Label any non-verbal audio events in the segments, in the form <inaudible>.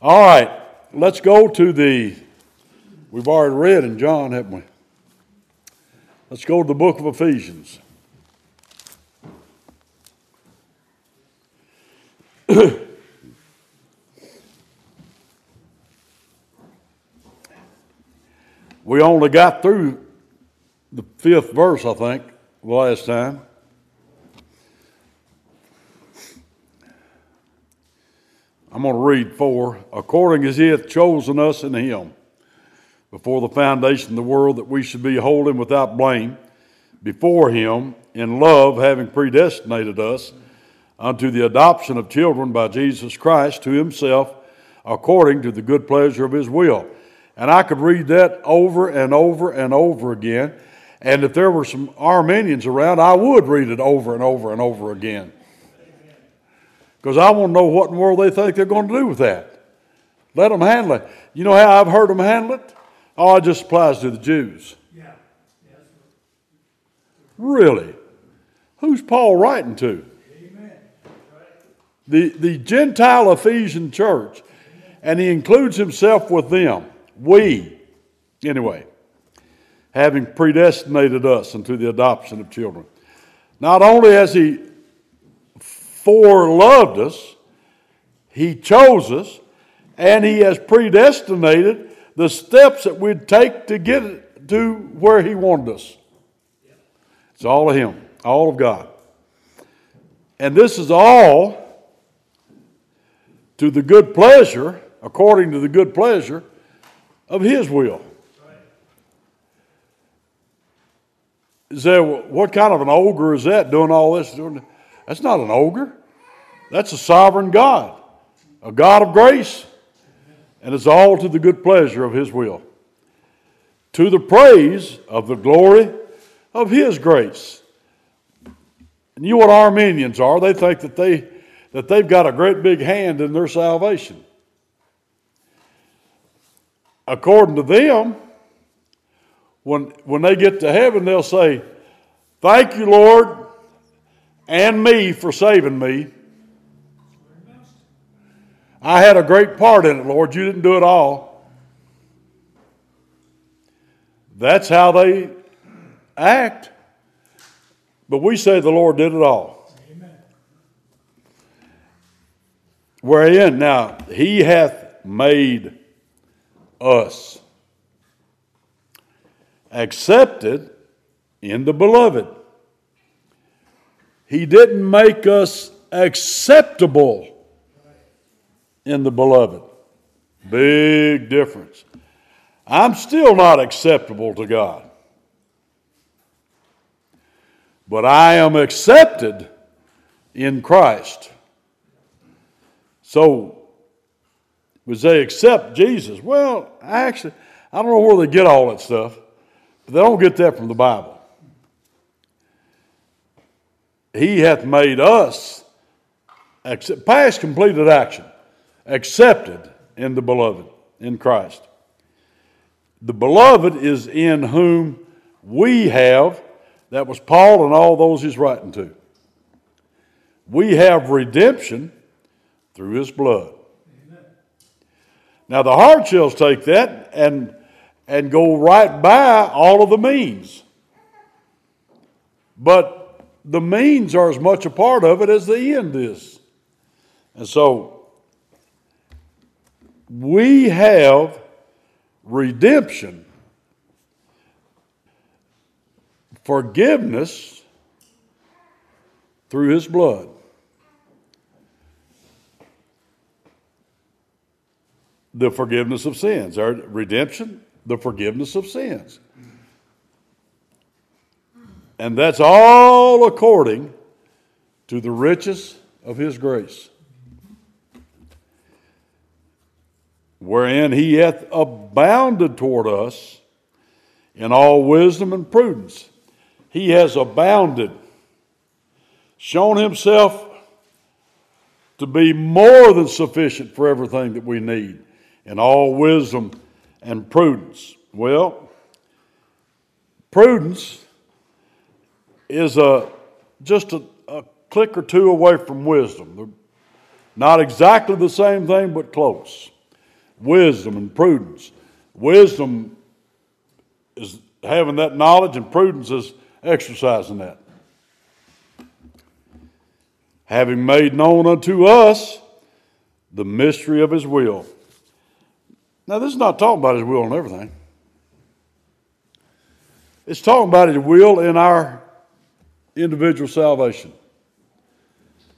All right, let's go to the, we've already read in John, haven't we? Let's go to the book of Ephesians. <clears throat> we only got through the fifth verse, I think, last time. I'm going to read four. According as he hath chosen us in him before the foundation of the world, that we should be holy and without blame before him in love, having predestinated us unto the adoption of children by Jesus Christ to himself, according to the good pleasure of his will. And I could read that over and over and over again. And if there were some Arminians around, I would read it over and over and over again. Because I want to know what in the world they think they're going to do with that. Let them handle it. You know how I've heard them handle it? Oh, it just applies to the Jews. Yeah. Yes. Really? Who's Paul writing to? Amen. The, the Gentile Ephesian church. And he includes himself with them. We, anyway, having predestinated us unto the adoption of children. Not only has he foreloved us, he chose us, and he has predestinated the steps that we'd take to get to where he wanted us. It's all of him, all of God. And this is all to the good pleasure, according to the good pleasure of his will. Is there, what kind of an ogre is that doing all this? That's not an ogre. That's a sovereign God, a God of grace. And it's all to the good pleasure of His will. To the praise of the glory of His grace. And you know what Arminians are? They think that, they, that they've got a great big hand in their salvation. According to them, when, when they get to heaven, they'll say, Thank you, Lord, and me for saving me. I had a great part in it, Lord. You didn't do it all. That's how they act. But we say the Lord did it all. Amen. Wherein, now, He hath made us accepted in the beloved. He didn't make us acceptable in the beloved. Big difference. I'm still not acceptable to God. But I am accepted in Christ. So, was they accept Jesus? Well, actually, I don't know where they get all that stuff, but they don't get that from the Bible. He hath made us accept, past completed action accepted in the beloved, in Christ. The beloved is in whom we have, that was Paul and all those he's writing to. We have redemption through his blood. Now, the Hardshells take that and, and go right by all of the means. But the means are as much a part of it as the end is. And so, we have redemption, forgiveness through his blood. The forgiveness of sins, our redemption, the forgiveness of sins. And that's all according to the riches of his grace. wherein he hath abounded toward us in all wisdom and prudence. He has abounded, shown himself to be more than sufficient for everything that we need in all wisdom and prudence. Well, prudence is a, just a, a click or two away from wisdom. They're not exactly the same thing, but close. wisdom and prudence. Wisdom is having that knowledge, and prudence is exercising that. Having made known unto us the mystery of his will. Now, this is not talking about his will and everything. It's talking about his will in our individual salvation.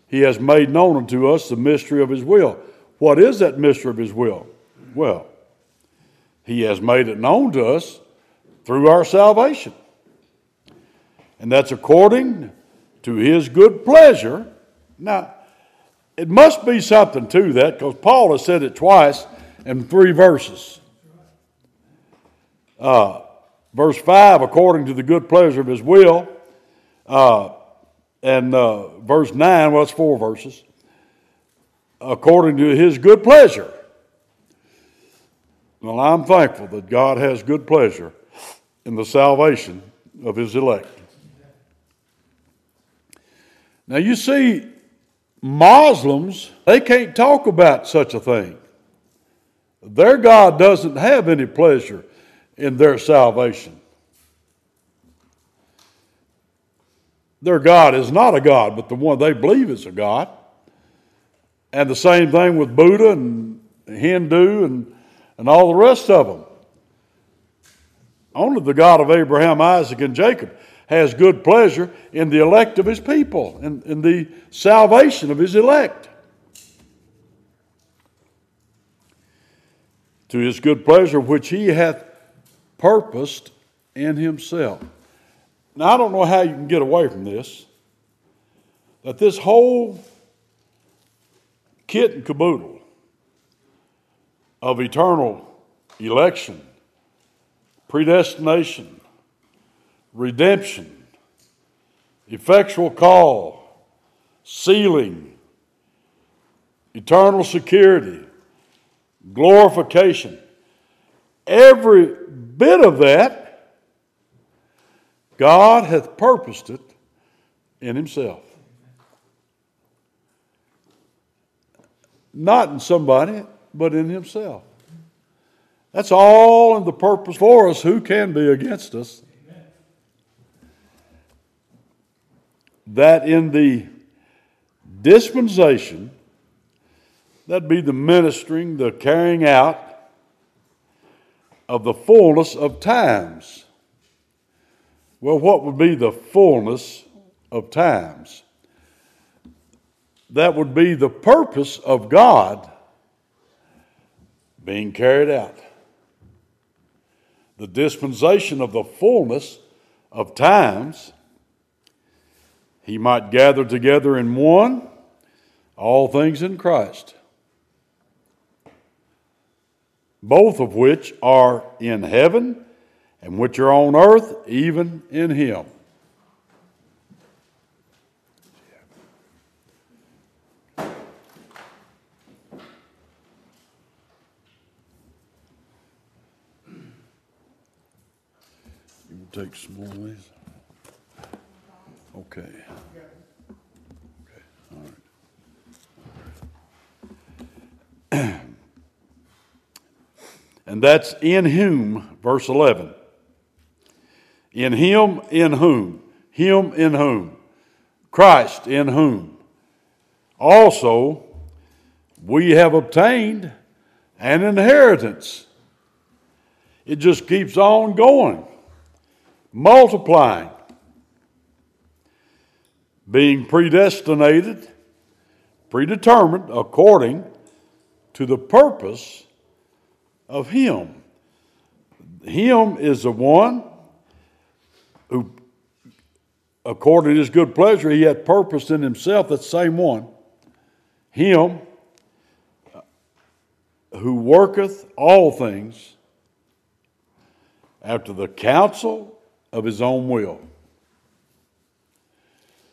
He has made known unto us the mystery of his will. What is that mystery of his will? Well, he has made it known to us through our salvation. And that's according to his good pleasure. Now, it must be something to that because Paul has said it twice in three verses. Uh, verse 5, according to the good pleasure of his will. Uh, and uh, verse 9, well, it's four verses. According to his good pleasure. Well, I'm thankful that God has good pleasure in the salvation of his elect. Now, you see, Muslims, they can't talk about such a thing. Their God doesn't have any pleasure in their salvation. Their God is not a God, but the one they believe is a God. And the same thing with Buddha and Hindu and, and all the rest of them. Only the God of Abraham, Isaac, and Jacob has good pleasure in the elect of his people, in, in the salvation of his elect. To his good pleasure, which he hath purposed in himself. Now, I don't know how you can get away from this. That this whole kit and caboodle of eternal election, predestination, redemption, effectual call, sealing, eternal security, glorification, every bit of that God hath purposed it in Himself. Not in somebody, but in Himself. That's all in the purpose for us. Who can be against us? That in the dispensation, that'd be the ministering, the carrying out of the fullness of times well, what would be the fullness of times? That would be the purpose of God being carried out. The dispensation of the fullness of times, he might gather together in one all things in Christ, both of which are in heaven and which are on earth, even in him. You take some more of these? Okay. Okay, all right. <clears throat> and that's in whom, verse 11. In him, in whom? Him, in whom? Christ, in whom? Also, we have obtained an inheritance. It just keeps on going, multiplying, being predestinated, predetermined according to the purpose of Him. Him is the one who, according to his good pleasure, he had purposed in himself that same one, him who worketh all things after the counsel of his own will.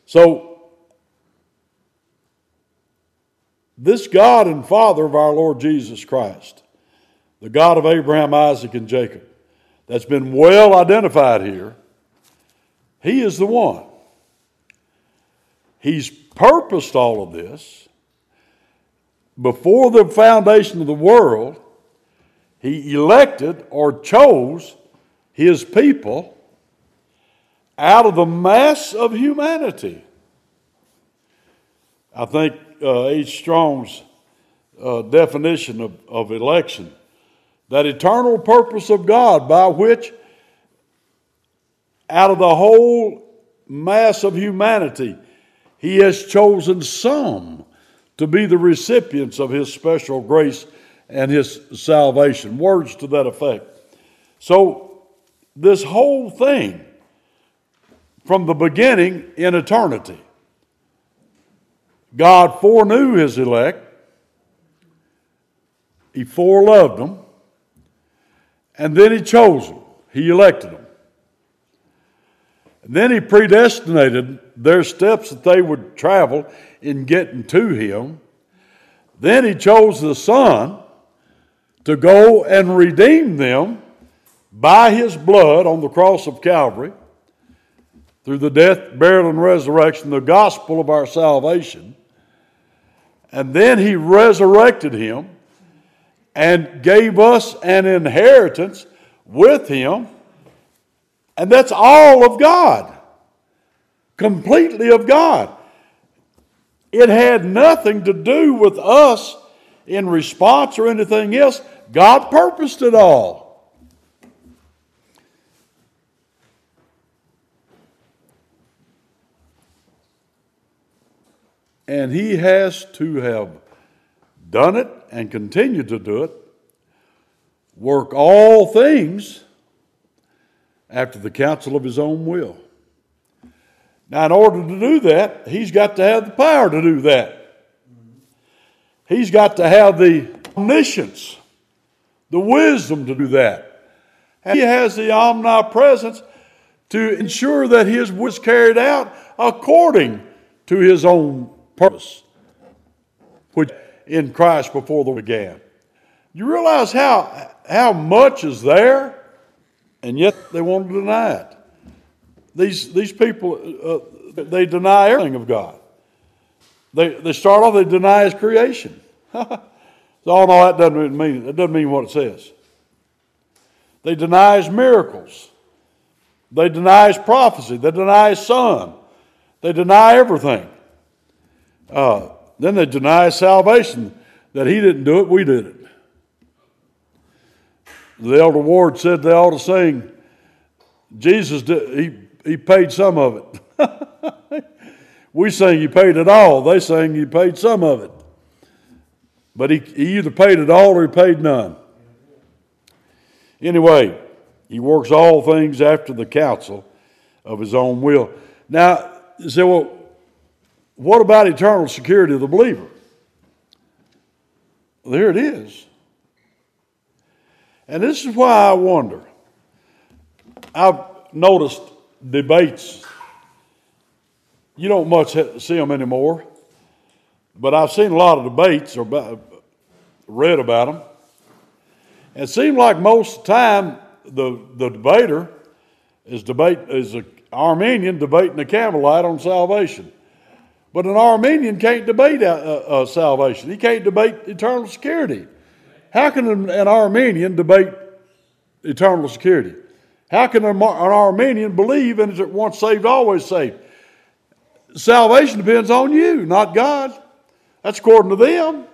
So, this God and Father of our Lord Jesus Christ, the God of Abraham, Isaac, and Jacob, that's been well identified here he is the one. He's purposed all of this before the foundation of the world. He elected or chose his people out of the mass of humanity. I think uh, H. Strong's uh, definition of, of election that eternal purpose of God by which, out of the whole mass of humanity, He has chosen some to be the recipients of His special grace and His salvation. Words to that effect. So, this whole thing, from the beginning in eternity, God foreknew His elect, He foreloved them, and then He chose them, He elected them. Then He predestinated their steps that they would travel in getting to Him. Then He chose the Son to go and redeem them by His blood on the cross of Calvary through the death, burial, and resurrection, the gospel of our salvation. And then He resurrected Him and gave us an inheritance with him. And that's all of God, completely of God. It had nothing to do with us in response or anything else. God purposed it all. And He has to have done it and continue to do it, work all things after the counsel of his own will. Now, in order to do that, he's got to have the power to do that. He's got to have the omniscience, the wisdom to do that. he has the omnipresence to ensure that his was carried out according to his own purpose, which in Christ before the began. You realize how, how much is there, and yet they want to deny it. These, these people, uh, they deny everything of God. They, they start off, they deny His creation. <laughs> so, oh no, that doesn't mean, that doesn't mean what it says. They deny His miracles. They deny His prophecy. They deny His Son. They deny everything. Uh, then they deny salvation, that he didn't do it, we did it. The elder Ward said they ought to sing, Jesus, did, he, he paid some of it. <laughs> we sing he paid it all. They sing he paid some of it. But he, he either paid it all or he paid none. Anyway, he works all things after the counsel of his own will. Now, you say, well, what about eternal security of the believer? Well, there it is. And this is why I wonder. I've noticed debates. You don't much see them anymore, but I've seen a lot of debates or read about them. It seems like most of the time the, the debater is debate is an Arminian debating a Campbellite on salvation. But an Arminian can't debate uh, uh, salvation. He can't debate eternal security. How can an, Arminian debate eternal security? How can an, Arminian believe in is it once saved, always saved? Salvation depends on you, not God. That's according to them.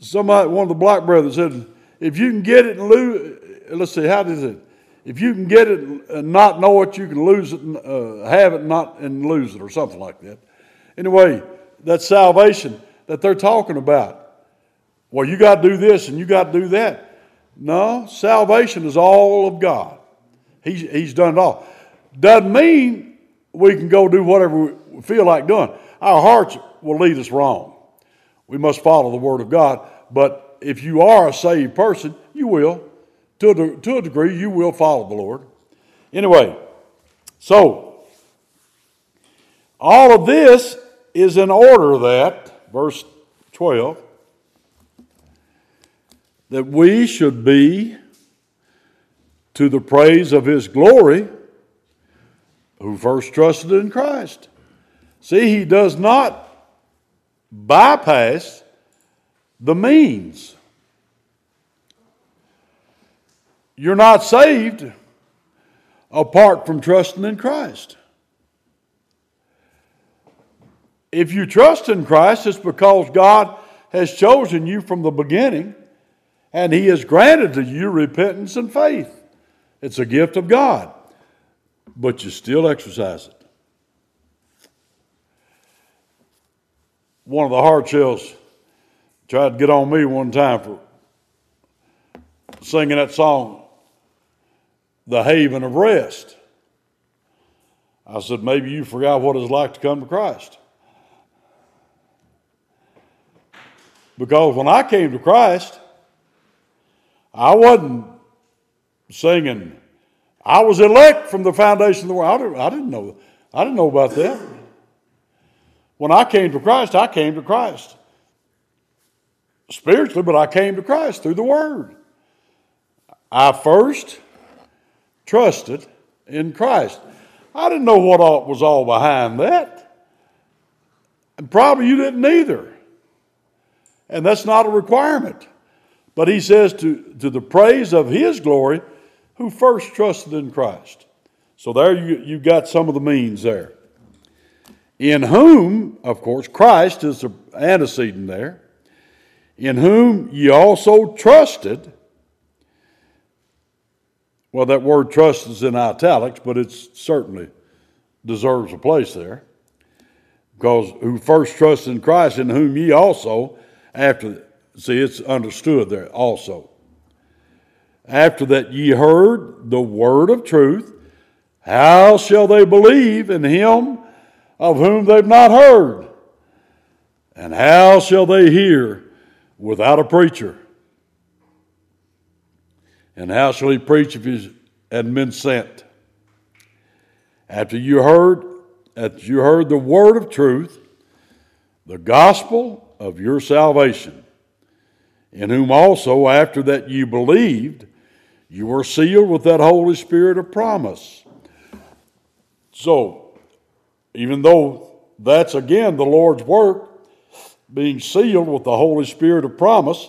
Somebody, one of the black brothers said, if you can get it and lose, let's see, how does it? if you can get it and not know it, you can lose it and uh, have it and not and lose it or something like that. Anyway, that's salvation that they're talking about. Well, you got to do this and you got to do that. No, salvation is all of God. He's, he's done it all. Doesn't mean we can go do whatever we feel like doing. Our hearts will lead us wrong. We must follow the Word of God. But if you are a saved person, you will to a, to a degree, you will follow the Lord. Anyway, so all of this is in order that, verse 12, that we should be to the praise of his glory who first trusted in Christ. See, he does not bypass the means. You're not saved apart from trusting in Christ. If you trust in Christ, it's because God has chosen you from the beginning and He has granted to you repentance and faith. It's a gift of God, but you still exercise it. One of the hard shells tried to get on me one time for singing that song, The Haven of Rest. I said, maybe you forgot what it's like to come to Christ. Because when I came to Christ, I wasn't singing. I was elect from the foundation of the world. I didn't, know. I didn't know about that. When I came to Christ, I came to Christ spiritually, but I came to Christ through the Word. I first trusted in Christ. I didn't know what all, was all behind that. And probably you didn't either. And that's not a requirement. But he says to, to the praise of his glory, who first trusted in Christ. So there you, you got some of the means there. In whom, of course, Christ is the antecedent there, in whom ye also trusted. Well, that word trust is in italics, but it certainly deserves a place there. Because who first trusted in Christ, in whom ye also, after, see, it's understood there also. After that ye heard the word of truth, how shall they believe in him of whom they've not heard? And how shall they hear without a preacher? And how shall he preach if he hadn't been sent? After you heard, after you heard the word of truth, the gospel of your salvation, in whom also, after that you believed, you were sealed with that Holy Spirit of promise. So, even though that's again the Lord's work, being sealed with the Holy Spirit of promise,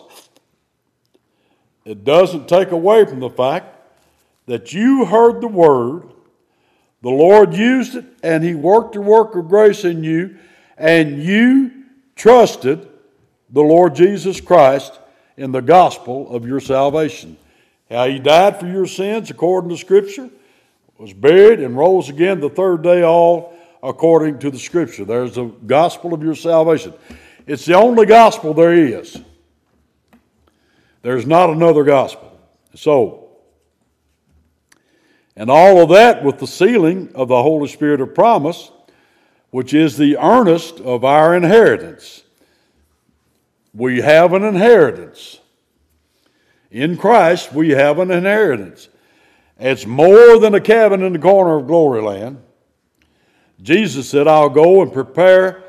it doesn't take away from the fact that you heard the word, the Lord used it, and He worked a work of grace in you, and you trusted the Lord Jesus Christ in the gospel of your salvation. How He died for your sins according to Scripture, was buried, and rose again the third day, all according to the Scripture. There's the gospel of your salvation. It's the only gospel there is. There's not another gospel. So, and all of that with the sealing of the Holy Spirit of promise, which is the earnest of our inheritance. We have an inheritance. In Christ, we have an inheritance. It's more than a cabin in the corner of glory land. Jesus said, I'll go and prepare.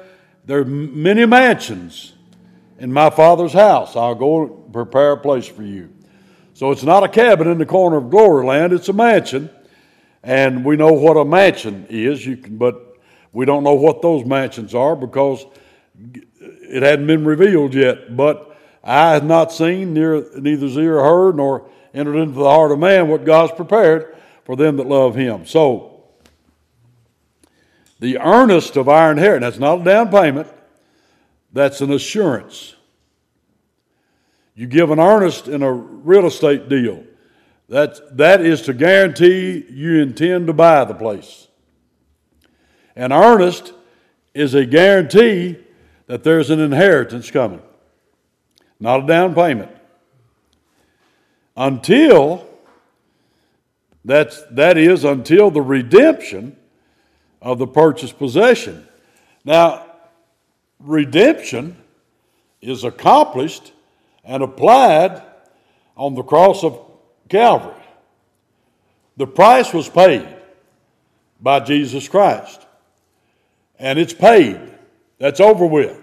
There are many mansions in my Father's house. I'll go and prepare a place for you. So it's not a cabin in the corner of glory land, it's a mansion. And we know what a mansion is, you can, but we don't know what those mansions are because it hadn't been revealed yet. But I have not seen, neither ear heard, nor entered into the heart of man what God's prepared for them that love Him. So, the earnest of our inheritance, that's not a down payment, that's an assurance. You give an earnest in a real estate deal. That, that is to guarantee you intend to buy the place. An earnest is a guarantee that there's an inheritance coming, not a down payment. Until, that's, that is, until the redemption of the purchased possession. Now, redemption is accomplished and applied on the cross of Calvary. The price was paid by Jesus Christ, and it's paid. That's over with.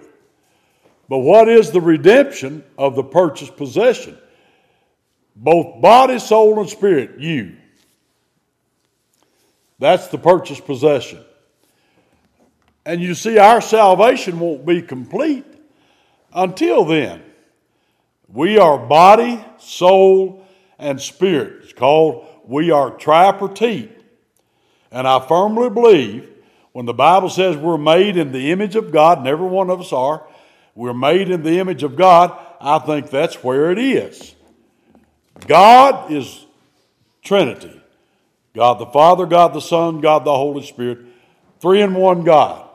But what is the redemption of the purchased possession? Both body, soul, and spirit, you. That's the purchased possession. And you see, our salvation won't be complete until then. We are body, soul, and spirit. It's called we are tripartite. And I firmly believe when the Bible says we're made in the image of God, and every one of us are, we're made in the image of God, I think that's where it is. God is Trinity God the Father, God the Son, God the Holy Spirit, three in one God.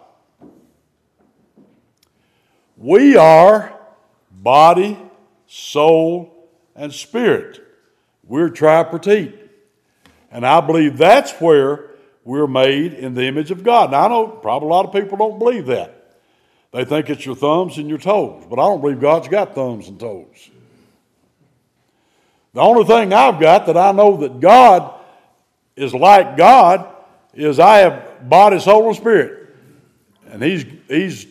We are body, soul, and spirit. We're tripartite. And I believe that's where we're made in the image of God. Now, I know probably a lot of people don't believe that. They think it's your thumbs and your toes, but I don't believe God's got thumbs and toes. The only thing I've got that I know that God is like God is I have body, soul, and spirit. And He's He's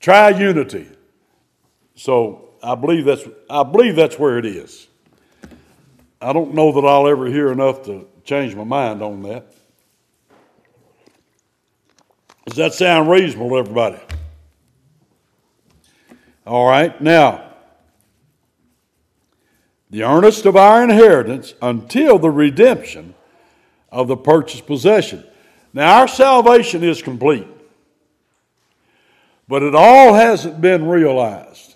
triunity. So I believe that's I believe that's where it is. I don't know that I'll ever hear enough to change my mind on that. Does that sound reasonable to everybody? All right, now, the earnest of our inheritance until the redemption of the purchased possession. Now, our salvation is complete, but it all hasn't been realized.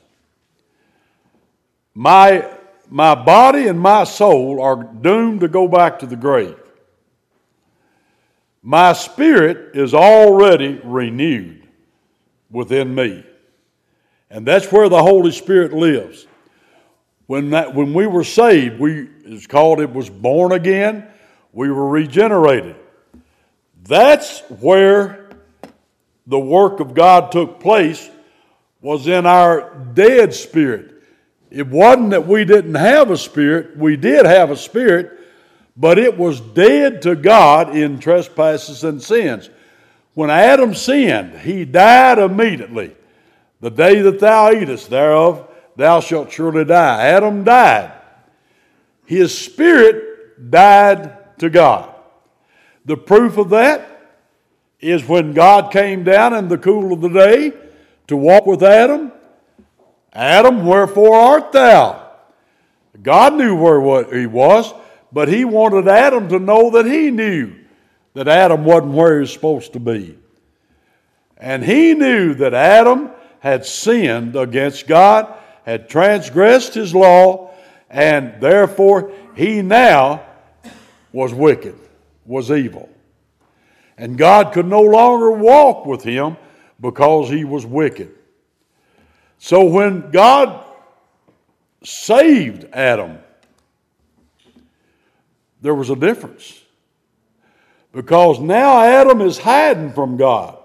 My, my body and my soul are doomed to go back to the grave. My spirit is already renewed within me. And that's where the Holy Spirit lives. When, that, when we were saved, we, it's called it was born again. We were regenerated. That's where the work of God took place was in our dead spirit. It wasn't that we didn't have a spirit, we did have a spirit, but it was dead to God in trespasses and sins. When Adam sinned, he died immediately. The day that thou eatest thereof, thou shalt surely die. Adam died. His spirit died to God. The proof of that is when God came down in the cool of the day to walk with Adam. Adam, wherefore art thou? God knew where he was. But he wanted Adam to know that he knew that Adam wasn't where he was supposed to be. And he knew that Adam had sinned against God, had transgressed his law, and therefore he now was wicked, was evil. And God could no longer walk with him because he was wicked. So when God saved Adam, there was a difference. Because now Adam is hiding from God.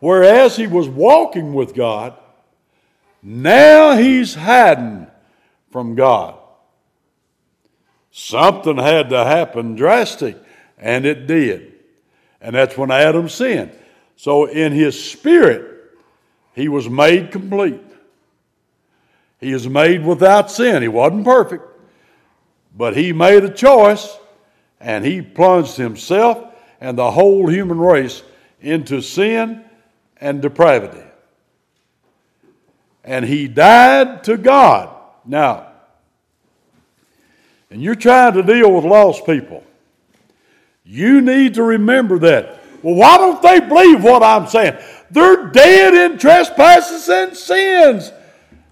Whereas he was walking with God, now he's hiding from God. Something had to happen drastic, and it did. And that's when Adam sinned. So in his spirit, he was made complete. He is made without sin. He wasn't perfect, but he made a choice and he plunged himself and the whole human race into sin and depravity. And he died to God. Now, and you're trying to deal with lost people. You need to remember that. Well, why don't they believe what I'm saying? They're dead in trespasses and sins.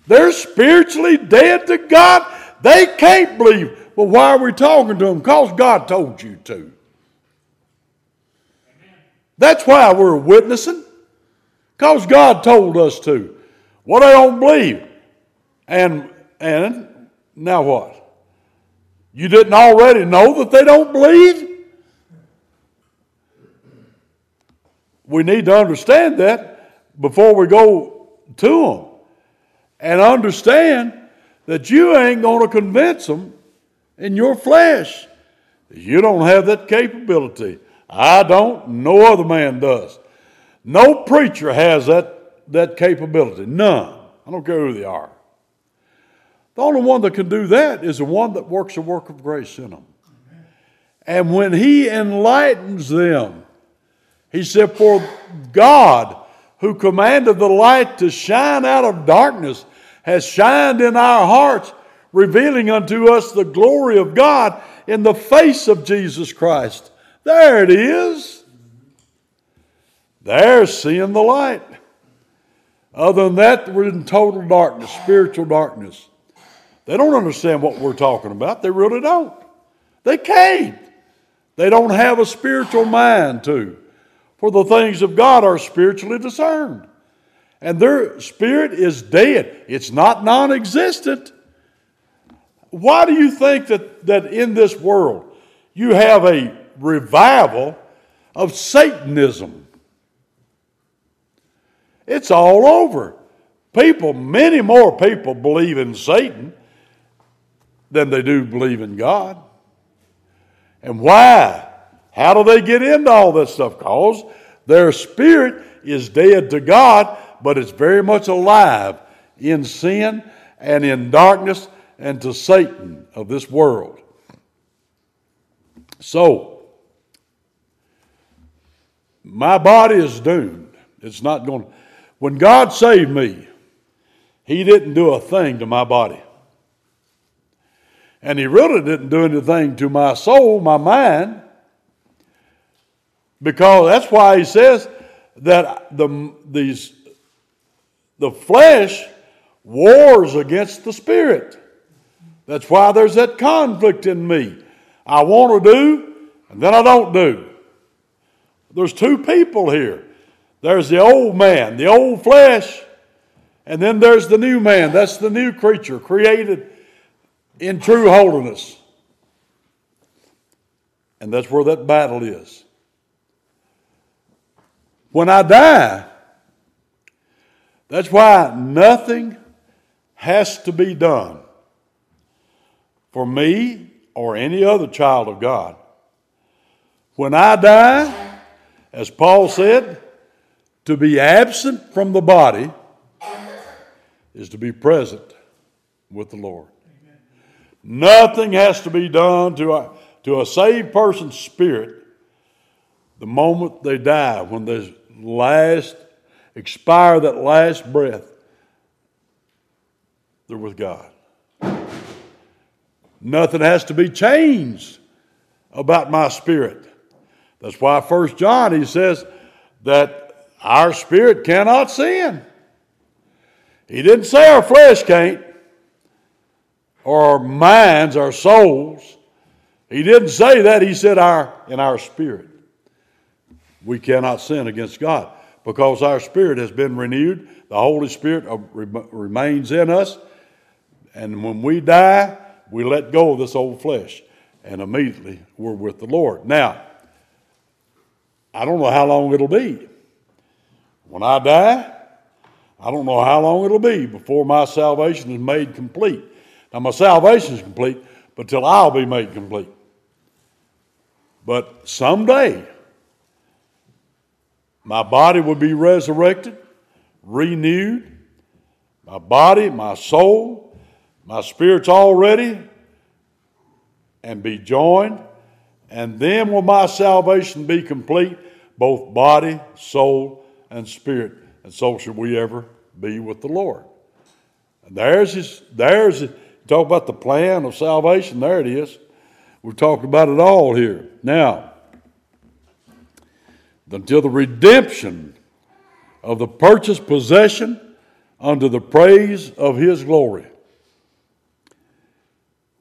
They're spiritually dead to God. They can't believe. Well, why are we talking to them? Because God told you to. That's why we're witnessing. Because God told us to. Well, they don't believe. And and now what? You didn't already know that they don't believe? We need to understand that before we go to them. And understand that you ain't going to convince them in your flesh. You don't have that capability. I don't. No other man does. No preacher has that, that capability. None. I don't care who they are. The only one that can do that is the one that works a work of grace in them. And when he enlightens them, he said, For God, who commanded the light to shine out of darkness, has shined in our hearts, revealing unto us the glory of God in the face of Jesus Christ. There it is. There's seeing the light. Other than that, we're in total darkness, spiritual darkness. They don't understand what we're talking about. They really don't. They can't. They don't have a spiritual mind to. For the things of God are spiritually discerned. And their spirit is dead, it's not non existent. Why do you think that, that in this world you have a revival of Satanism? It's all over. People, many more people believe in Satan than they do believe in God. And why? How do they get into all this stuff? Because their spirit is dead to God, but it's very much alive in sin and in darkness and to Satan of this world. So, my body is doomed. It's not going. to. When God saved me, He didn't do a thing to my body. And He really didn't do anything to my soul, my mind, because that's why He says that the, these, the flesh wars against the spirit. That's why there's that conflict in me. I want to do, and then I don't do. There's two people here. There's the old man, the old flesh, and then there's the new man. That's the new creature created in true holiness. And that's where that battle is. When I die, that's why nothing has to be done for me or any other child of God. When I die, as Paul said, to be absent from the body is to be present with the Lord. Amen. Nothing has to be done to a, to a saved person's spirit the moment they die, when they last expire that last breath, they're with God. Nothing has to be changed about my spirit. That's why First John he says that our spirit cannot sin. He didn't say our flesh can't, or our minds, our souls. He didn't say that. He said our in our spirit. We cannot sin against God because our spirit has been renewed. The Holy Spirit uh, remains in us. And when we die, we let go of this old flesh, and immediately we're with the Lord. Now, I don't know how long it'll be. When I die, I don't know how long it'll be before my salvation is made complete. Now, my salvation is complete, but till I'll be made complete. But someday, my body will be resurrected, renewed. My body, my soul, my spirit's all ready and be joined, and then will my salvation be complete, both body, soul, and spirit. And so should we ever be with the Lord. And there's his, there's his, talk about the plan of salvation, there it is. We've talked about it all here. Now, until the redemption of the purchased possession unto the praise of his glory.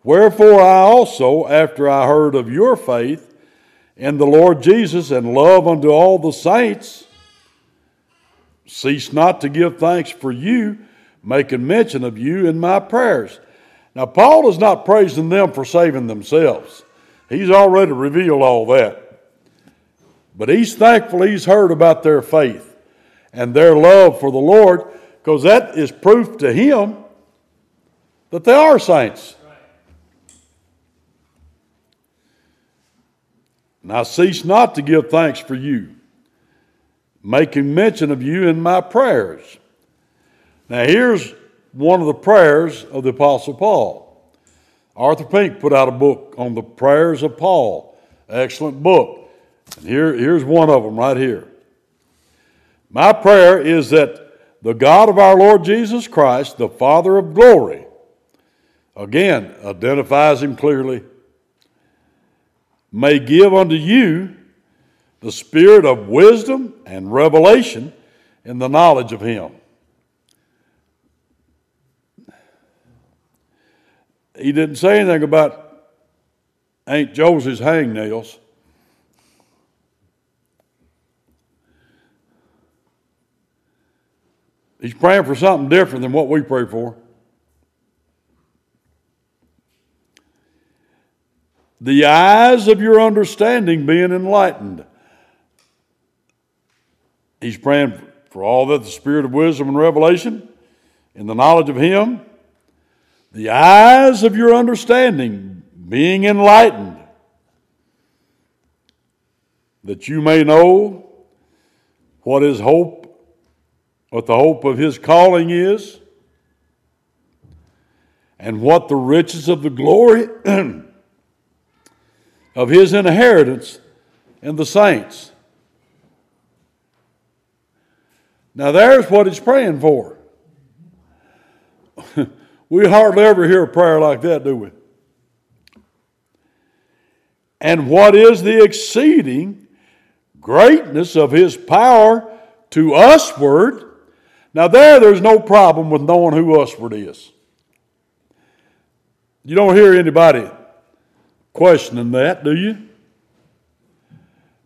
Wherefore I also, after I heard of your faith in the Lord Jesus and love unto all the saints, cease not to give thanks for you, making mention of you in my prayers. Now, Paul is not praising them for saving themselves. He's already revealed all that. But he's thankful he's heard about their faith and their love for the Lord because that is proof to him that they are saints. And I cease not to give thanks for you, making mention of you in my prayers. Now, here's one of the prayers of the Apostle Paul. Arthur Pink put out a book on the prayers of Paul. Excellent book. And here, here's one of them right here. My prayer is that the God of our Lord Jesus Christ, the Father of glory, again identifies him clearly, may give unto you the spirit of wisdom and revelation in the knowledge of him. He didn't say anything about Aunt Josie's hangnails. He's praying for something different than what we pray for. The eyes of your understanding being enlightened. He's praying for all that the spirit of wisdom and revelation in the knowledge of Him, the eyes of your understanding being enlightened, that you may know what His hope what the hope of his calling is, and what the riches of the glory <clears throat> of his inheritance in the saints. Now, there's what he's praying for. <laughs> we hardly ever hear a prayer like that, do we? And what is the exceeding greatness of his power to usward now, there, there's no problem with knowing who Usward is. You don't hear anybody questioning that, do you?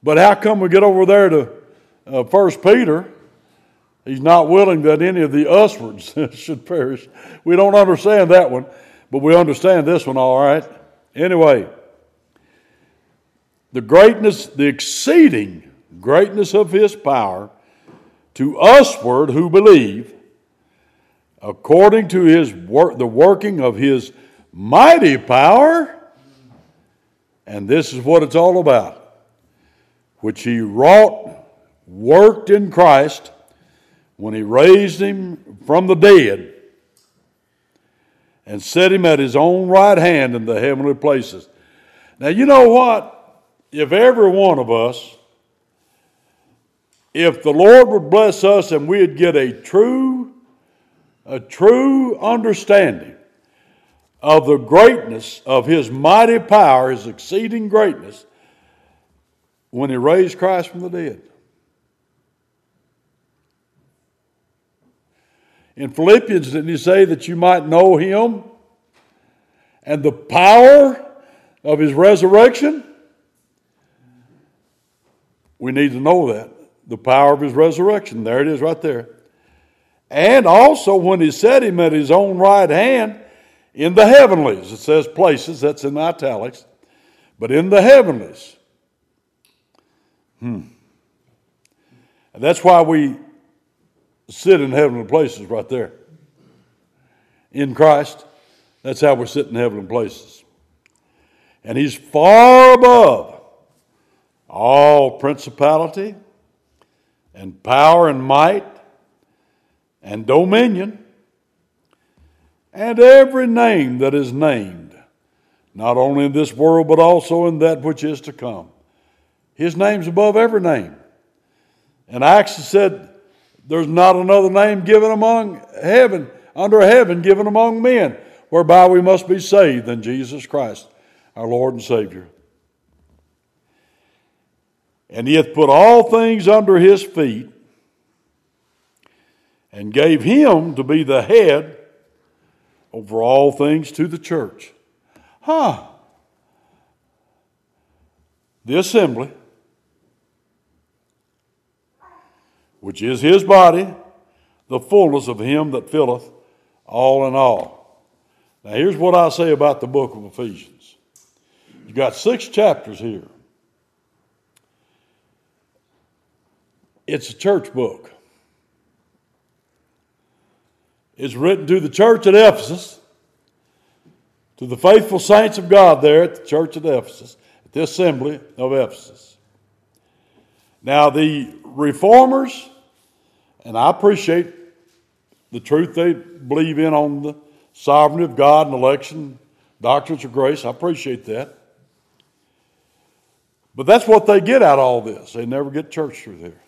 But how come we get over there to uh, Peter? He's not willing that any of the uswards <laughs> should perish. We don't understand that one, but we understand this one all right. Anyway, the greatness, the exceeding greatness of his power to usward who believe, according to his work, the working of his mighty power. And this is what it's all about, which he wrought, worked in Christ when he raised him from the dead and set him at his own right hand in the heavenly places. Now, you know what? If every one of us if the Lord would bless us and we'd get a true, a true understanding of the greatness of His mighty power, His exceeding greatness, when He raised Christ from the dead. In Philippians, didn't He say that you might know Him and the power of His resurrection? We need to know that the power of his resurrection. There it is right there. And also when he set him at his own right hand in the heavenlies. It says places, that's in italics, but in the heavenlies. Hmm. And that's why we sit in heavenly places right there. In Christ, that's how we sit in heavenly places. And he's far above all principality and power and might and dominion and every name that is named, not only in this world but also in that which is to come. His name's above every name. And Acts said, There's not another name given among heaven, under heaven, given among men, whereby we must be saved than Jesus Christ, our Lord and Savior. And he hath put all things under his feet, and gave him to be the head over all things to the church. Huh. The assembly, which is his body, the fullness of him that filleth all in all. Now, here's what I say about the book of Ephesians. You've got six chapters here. It's a church book. It's written to the church at Ephesus, to the faithful saints of God there at the church at Ephesus, at the assembly of Ephesus. Now, the reformers, and I appreciate the truth they believe in on the sovereignty of God and election, doctrines of grace. I appreciate that. But that's what they get out of all this. They never get church through there.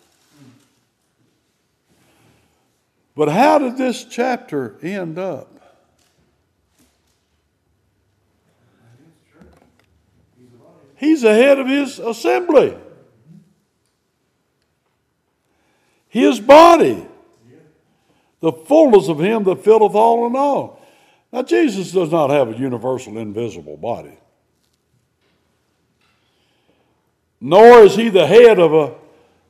But how did this chapter end up? He's the head of his assembly, his body, the fullness of him that filleth all in all. Now, Jesus does not have a universal invisible body, nor is he the head of an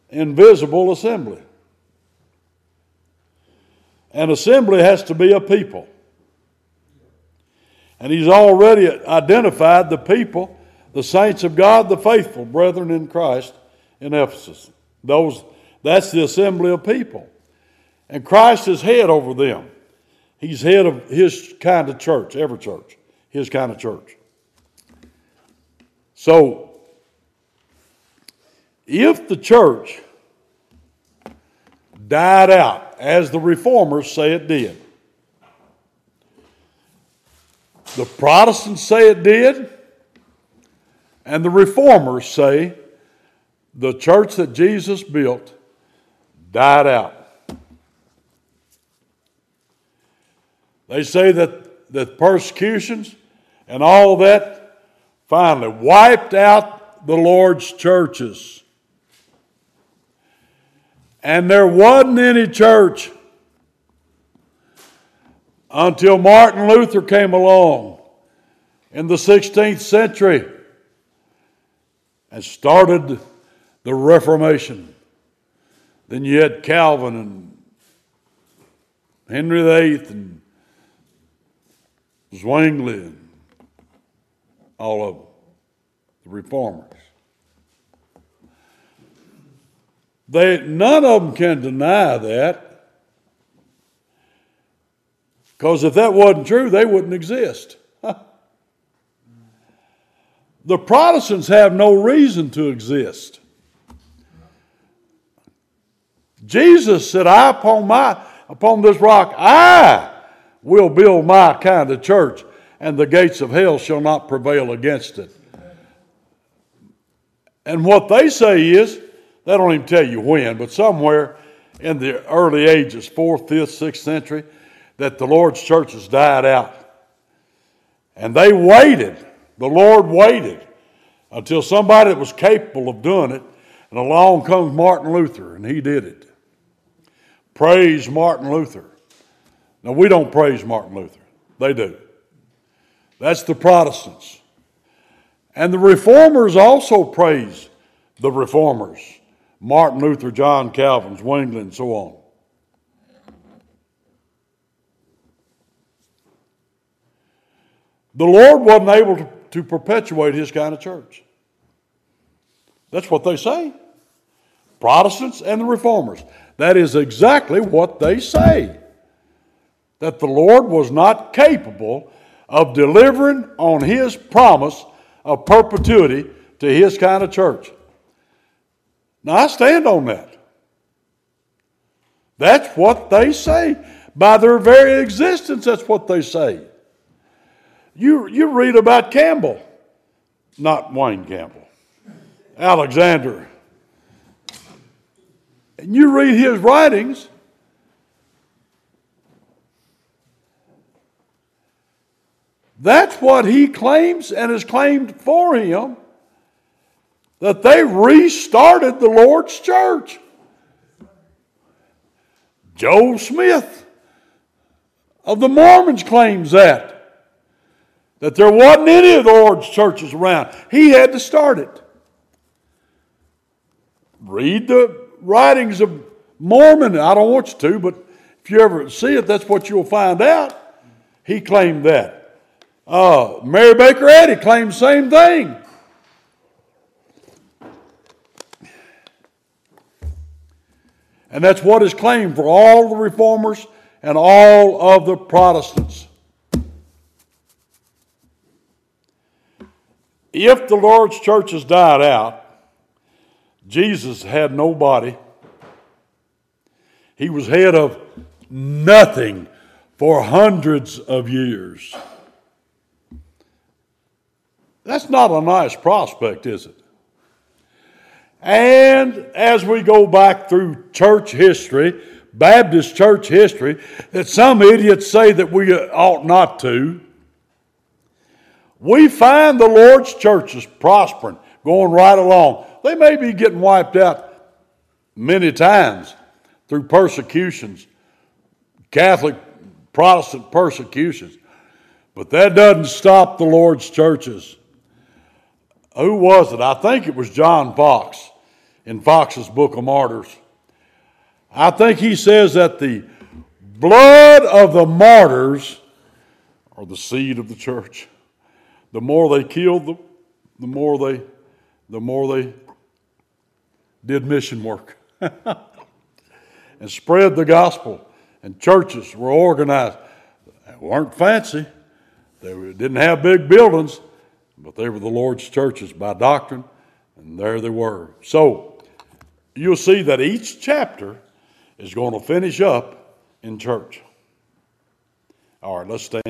invisible assembly. An assembly has to be a people. And he's already identified the people the saints of God, the faithful brethren in Christ in Ephesus. Those, that's the assembly of people. And Christ is head over them. He's head of his kind of church, every church, his kind of church. So, if the church died out, as the reformers say it did, the Protestants say it did, and the reformers say the church that Jesus built died out. They say that the persecutions and all that finally wiped out the Lord's churches. And there wasn't any church until Martin Luther came along in the 16th century and started the Reformation. Then you had Calvin and Henry VIII and Zwingli and all of them, the reformers. They, none of them can deny that. Because if that wasn't true, they wouldn't exist. The Protestants have no reason to exist. Jesus said, I upon my upon this rock I will build my kind of church, and the gates of hell shall not prevail against it. And what they say is, they don't even tell you when, but somewhere in the early ages, fourth, fifth, sixth century, that the Lord's churches died out. And they waited the Lord waited until somebody that was capable of doing it, and along comes Martin Luther, and he did it. Praise Martin Luther. Now, we don't praise Martin Luther, they do. That's the Protestants. And the reformers also praise the reformers Martin Luther, John Calvin, Zwingli, and so on. The Lord wasn't able to to perpetuate his kind of church. That's what they say. Protestants and the reformers. That is exactly what they say. That the Lord was not capable of delivering on his promise of perpetuity to his kind of church. Now, I stand on that. That's what they say. By their very existence, that's what they say. You, you read about Campbell, not Wayne Campbell, Alexander. And you read his writings, that's what he claims and is claimed for him that they restarted the Lord's church. Joe Smith of the Mormons claims that that there wasn't any of the Lord's churches around. He had to start it. Read the writings of Mormon. I don't want you to, but if you ever see it, that's what you'll find out. He claimed that. Uh, Mary Baker Eddy claimed the same thing. And that's what is claimed for all the reformers and all of the Protestants. If the Lord's church has died out, Jesus had no body. He was head of nothing for hundreds of years. That's not a nice prospect, is it? And as we go back through church history, Baptist church history that some idiots say that we ought not to. We find the Lord's churches prospering, going right along. They may be getting wiped out many times through persecutions, Catholic, Protestant persecutions, but that doesn't stop the Lord's churches. Who was it? I think it was John Foxe in Foxe's Book of Martyrs. I think he says that the blood of the martyrs are the seed of the church. The more they killed, the, the more they, the more they did mission work <laughs> and spread the gospel. And churches were organized. They weren't fancy. They didn't have big buildings, but they were the Lord's churches by doctrine, and there they were. So you'll see that each chapter is going to finish up in church. All right, let's stand.